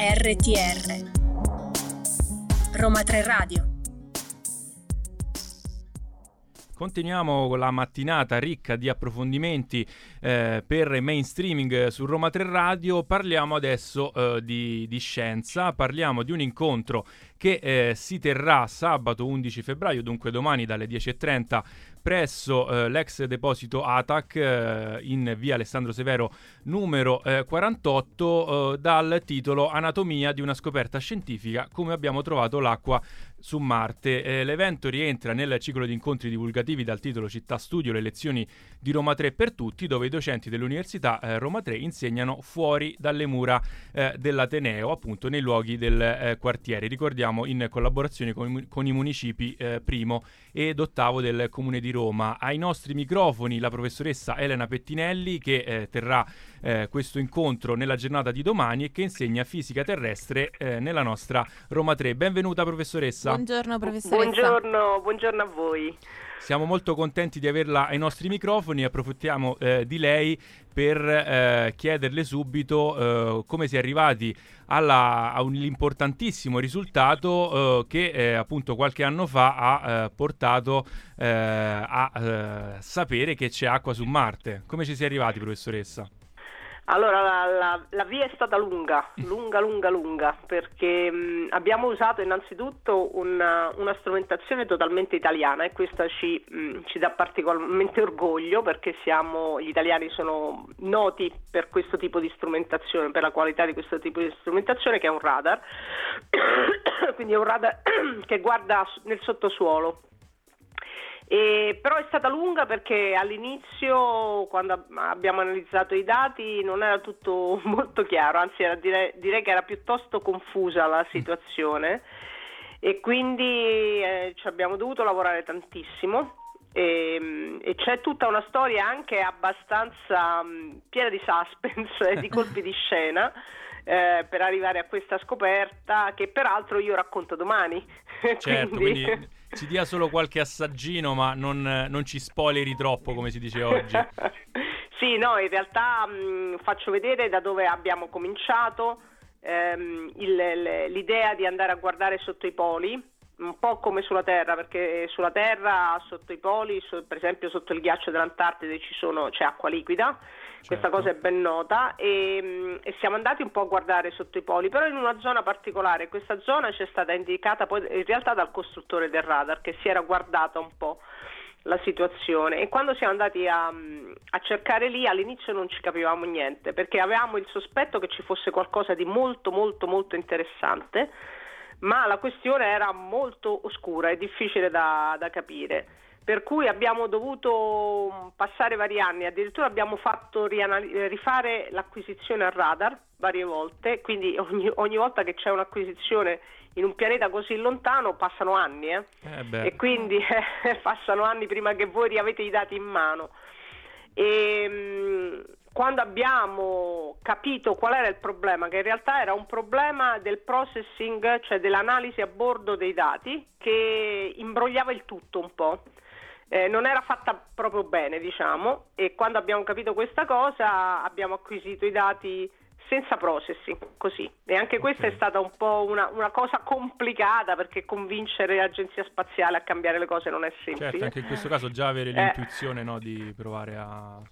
RTR Roma 3 Radio. Continuiamo con la mattinata ricca di approfondimenti eh, per mainstreaming su Roma 3 Radio. Parliamo adesso eh, di, di, scienza, parliamo di un incontro che eh, si terrà sabato 11 febbraio, dunque domani dalle 10.30 presso eh, l'ex deposito ATAC eh, in via Alessandro Severo numero 48 eh, dal titolo Anatomia di una scoperta scientifica come abbiamo trovato l'acqua su Marte. Eh, l'evento rientra nel ciclo di incontri divulgativi dal titolo Città Studio, le lezioni di Roma 3 per tutti, dove i docenti dell'Università eh, Roma 3 insegnano fuori dalle mura eh, dell'Ateneo, appunto nei luoghi del eh, quartiere. Ricordiamo in collaborazione con, con i municipi eh, primo ed ottavo del Comune di Roma. Ai nostri microfoni la professoressa Elena Pettinelli che eh, terrà questo incontro nella giornata di domani e che insegna fisica terrestre nella nostra Roma 3. Benvenuta professoressa. Professoressa. Buongiorno professoressa. Buongiorno, buongiorno a voi. Siamo molto contenti di averla ai nostri microfoni, approfittiamo eh, di lei per eh, chiederle subito eh, come si è arrivati alla, a un importantissimo risultato eh, che eh, appunto qualche anno fa ha eh, portato a sapere che c'è acqua su Marte. Come ci si è arrivati professoressa? Allora, la, la, la, via è stata lunga, lunga, lunga, lunga, perché mh, abbiamo usato innanzitutto una, una, strumentazione totalmente italiana e questo ci, mh, ci, dà particolarmente orgoglio perché siamo, gli italiani sono noti per questo tipo di strumentazione, per la qualità di questo tipo di strumentazione che è un radar, quindi è un radar che guarda nel sottosuolo e, però è stata lunga perché all'inizio, quando abbiamo analizzato i dati, non era tutto molto chiaro, anzi era, direi, direi, che era piuttosto confusa la situazione e quindi eh, ci abbiamo dovuto lavorare tantissimo. E, e, c'è tutta una storia anche abbastanza mh, piena di suspense e di colpi di scena eh, per arrivare a questa scoperta che peraltro io racconto domani. Certo, quindi... quindi ci dia solo qualche assaggino, ma non, non ci spoileri troppo, come si dice oggi. sì, no, in realtà mh, faccio vedere da dove abbiamo cominciato, ehm, il, l'idea di andare a guardare sotto i poli, un po' come sulla Terra, perché sulla Terra, sotto i poli, so, per esempio sotto il ghiaccio dell'Antartide sono, c'è acqua liquida, certo. questa cosa è ben nota, e, e, siamo andati un po' a guardare sotto i poli, però in una zona particolare, questa zona ci è stata indicata poi in realtà dal costruttore del radar, che si era guardata un po' la situazione e quando siamo andati a, a, cercare lì all'inizio non ci capivamo niente perché avevamo il sospetto che ci fosse qualcosa di molto molto molto interessante ma la questione era molto oscura e difficile da, da capire. Per cui abbiamo dovuto passare vari anni, addirittura abbiamo fatto rifare l'acquisizione al radar varie volte, quindi ogni, ogni, volta che c'è un'acquisizione in un pianeta così lontano passano anni eh? Eh e quindi eh, passano anni prima che voi riavete i dati in mano. E, mh, quando abbiamo capito qual era il problema, che in realtà era un problema del processing, cioè dell'analisi a bordo dei dati, che imbrogliava il tutto un po'. Eh, non era fatta proprio bene, diciamo, e quando abbiamo capito questa cosa abbiamo acquisito i dati senza processing, così. E anche questa è stata un po' una, una, cosa complicata perché convincere l'agenzia spaziale a cambiare le cose non è semplice. Certo, anche in questo caso già avere eh. l'intuizione no, di provare a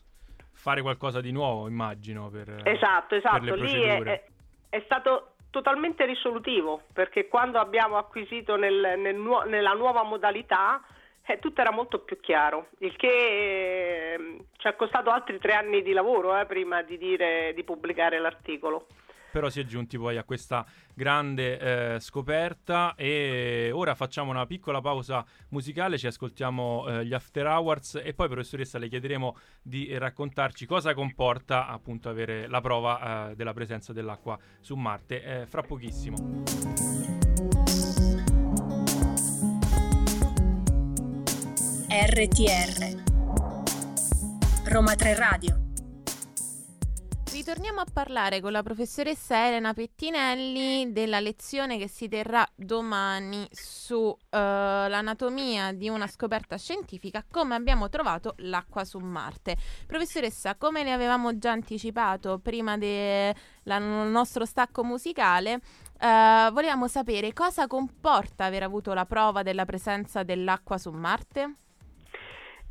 fare qualcosa di nuovo, immagino. Per, esatto, esatto. Per Lì è, è, è, stato totalmente risolutivo perché quando abbiamo acquisito nel, nel nella nuova modalità eh, tutto era molto più chiaro, il che eh, ci ha costato altri tre anni di lavoro eh, prima di, dire, di pubblicare l'articolo però si è giunti poi a questa grande eh, scoperta. E ora facciamo una piccola pausa musicale, ci ascoltiamo eh, gli After Hours e poi professoressa le chiederemo di raccontarci cosa comporta appunto avere la prova eh, della presenza dell'acqua su Marte. Eh, fra pochissimo. RTR Roma 3 Radio ritorniamo a parlare con la professoressa Elena Pettinelli della lezione che si terrà domani sull'anatomia uh, di una scoperta scientifica, come abbiamo trovato l'acqua su Marte. Professoressa, come le avevamo già anticipato prima del nostro stacco musicale, uh, volevamo sapere cosa comporta aver avuto la prova della presenza dell'acqua su Marte?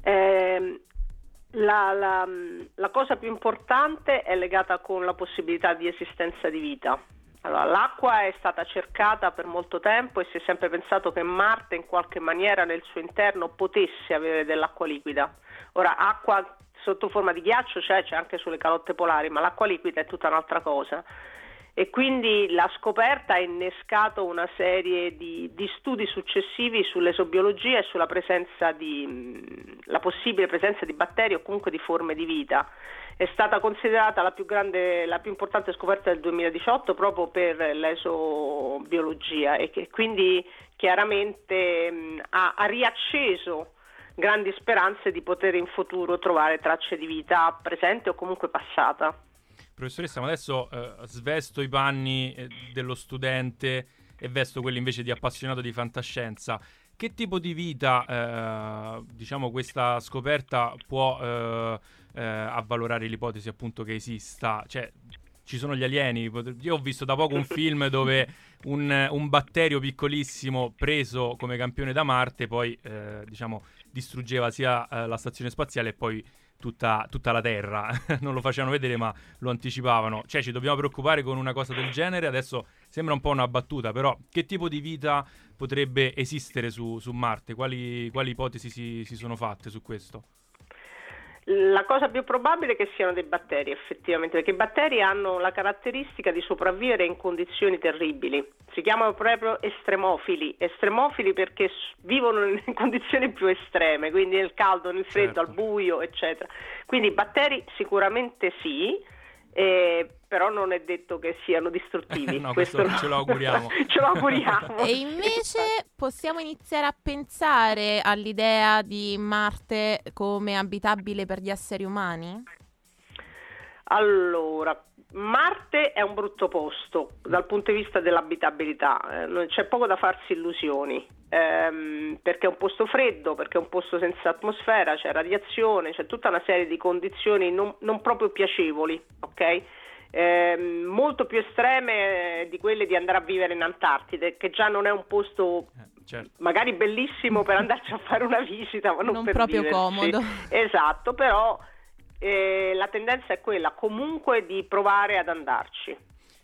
Eh, la, la, la, cosa più importante è legata con la possibilità di esistenza di vita. Allora, l'acqua è stata cercata per molto tempo e si è sempre pensato che Marte in qualche maniera nel suo interno potesse avere dell'acqua liquida. Ora, acqua sotto forma di ghiaccio c'è, c'è anche sulle calotte polari, ma l'acqua liquida è tutta un'altra cosa e quindi la scoperta ha innescato una serie di, di studi successivi sull'esobiologia e sulla presenza di, la possibile presenza di batteri o comunque di forme di vita. È stata considerata la più, grande, la più importante scoperta del 2018 proprio per l'esobiologia e che quindi chiaramente ha, ha riacceso grandi speranze di poter in futuro trovare tracce di vita presente o comunque passata. Professoressa, ma adesso eh, svesto i panni eh, dello studente e vesto quelli invece di appassionato di fantascienza. Che tipo di vita, eh, diciamo, questa scoperta può eh, eh, avvalorare l'ipotesi appunto che esista? Cioè, ci sono gli alieni. Io ho visto da poco un film dove un, un batterio piccolissimo preso come campione da Marte poi, eh, diciamo, distruggeva sia la stazione spaziale e poi tutta, tutta la Terra. non lo facevano vedere, ma lo anticipavano. Cioè, ci dobbiamo preoccupare con una cosa del genere. Adesso sembra un po' una battuta, però che tipo di vita potrebbe esistere su, su Marte? Quali, quali ipotesi si, si sono fatte su questo? La cosa più probabile è che siano dei batteri, effettivamente, perché i batteri hanno la caratteristica di sopravvivere in condizioni terribili. Si chiamano proprio estremofili, estremofili perché vivono in condizioni più estreme, quindi nel caldo, nel freddo, certo. al buio, eccetera. Quindi i batteri sicuramente sì, eh, però non è detto che siano distruttivi. no, questo, questo ce lo auguriamo. ce lo auguriamo. E invece possiamo iniziare a pensare all'idea di Marte come abitabile per gli esseri umani? Allora, Marte è un brutto posto dal punto di vista dell'abitabilità, eh, c'è poco da farsi illusioni, ehm, perché è un posto freddo, perché è un posto senza atmosfera, c'è radiazione, c'è tutta una serie di condizioni non, non proprio piacevoli, ok? Eh, molto più estreme di quelle di andare a vivere in Antartide, che già non è un posto eh, certo. magari bellissimo per andarci a fare una visita, ma non, non per proprio viverci. comodo. Esatto, però eh, la tendenza è quella comunque di provare ad andarci.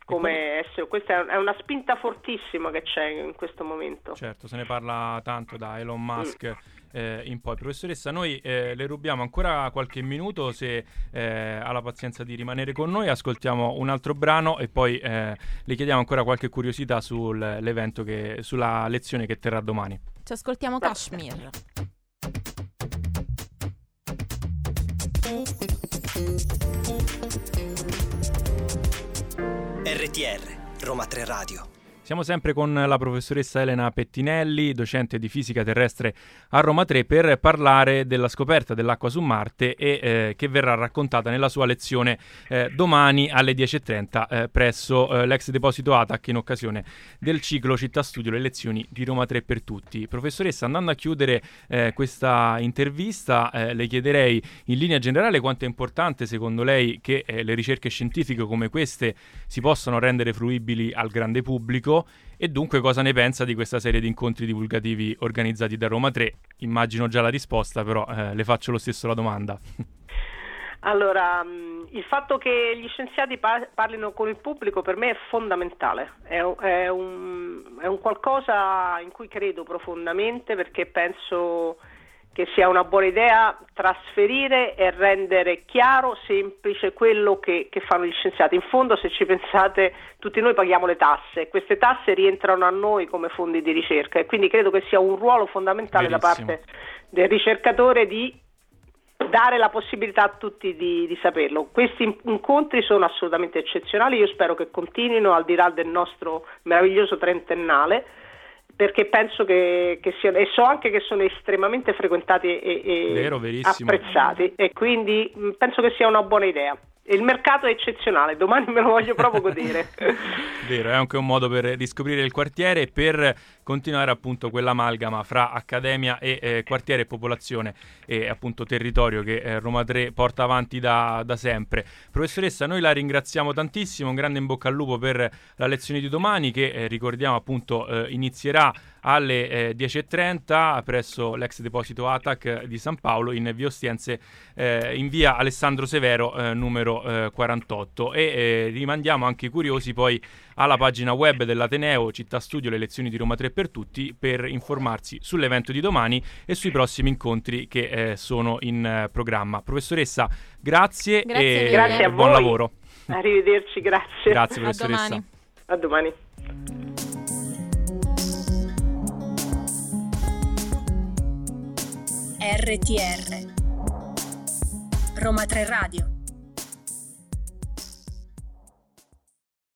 Come essere, questa è una spinta fortissima che c'è in questo momento. Certo, se ne parla tanto da Elon Musk. Mm. Eh, in poi. Professoressa, noi eh, le rubiamo ancora qualche minuto se eh, ha la pazienza di rimanere con noi, ascoltiamo un altro brano e poi eh, le chiediamo ancora qualche curiosità sull'evento che, sulla lezione che terrà domani. Ci ascoltiamo Kashmir. RTR Roma 3 Radio siamo sempre con la professoressa Elena Pettinelli, docente di fisica terrestre a Roma 3, per parlare della scoperta dell'acqua su Marte e eh, che verrà raccontata nella sua lezione eh, domani alle 10.30 eh, presso eh, l'ex deposito ATAC in occasione del ciclo Città Studio, le lezioni di Roma 3 per tutti. Professoressa, andando a chiudere eh, questa intervista, eh, le chiederei in linea generale quanto è importante secondo lei che le ricerche scientifiche come queste si possano rendere fruibili al grande pubblico e dunque cosa ne pensa di questa serie di incontri divulgativi organizzati da Roma 3? Immagino già la risposta, però eh, le faccio lo stesso la domanda. Allora, mm, il fatto che gli scienziati parlino con il pubblico per me è fondamentale, è un, è, un, è un qualcosa in cui credo profondamente perché penso che sia una buona idea trasferire e rendere chiaro, semplice quello che, che, fanno gli scienziati. In fondo, se ci pensate, tutti noi paghiamo le tasse, queste tasse rientrano a noi come fondi di ricerca e quindi credo che sia un ruolo fondamentale Verissimo. da parte del ricercatore di dare la possibilità a tutti di, di, saperlo. Questi incontri sono assolutamente eccezionali, io spero che continuino al di là del nostro meraviglioso trentennale perché penso che, che siano, e so anche che sono estremamente frequentati e, e Vero, apprezzati. E quindi mh, penso che sia una buona idea. Il mercato è eccezionale, domani me lo voglio proprio godere. Vero, è anche un modo per riscoprire il quartiere e per continuare appunto quell'amalgama fra accademia e eh, quartiere e popolazione e appunto territorio che eh, Roma 3 porta avanti da, da, sempre. Professoressa, noi la ringraziamo tantissimo, un grande in bocca al lupo per la lezione di domani che eh, ricordiamo appunto eh, inizierà alle eh, 10.30 presso l'ex deposito ATAC di San Paolo in via Ostiense eh, in via Alessandro Severo eh, numero 48 eh, e eh, rimandiamo anche i curiosi poi alla pagina web dell'Ateneo Città Studio le lezioni di Roma 3 per tutti per informarsi sull'evento di domani e sui prossimi incontri che eh, sono in programma. Professoressa, grazie, grazie e grazie buon lavoro. Arrivederci, grazie. Grazie professoressa. A domani. A domani. RTR Roma 3 Radio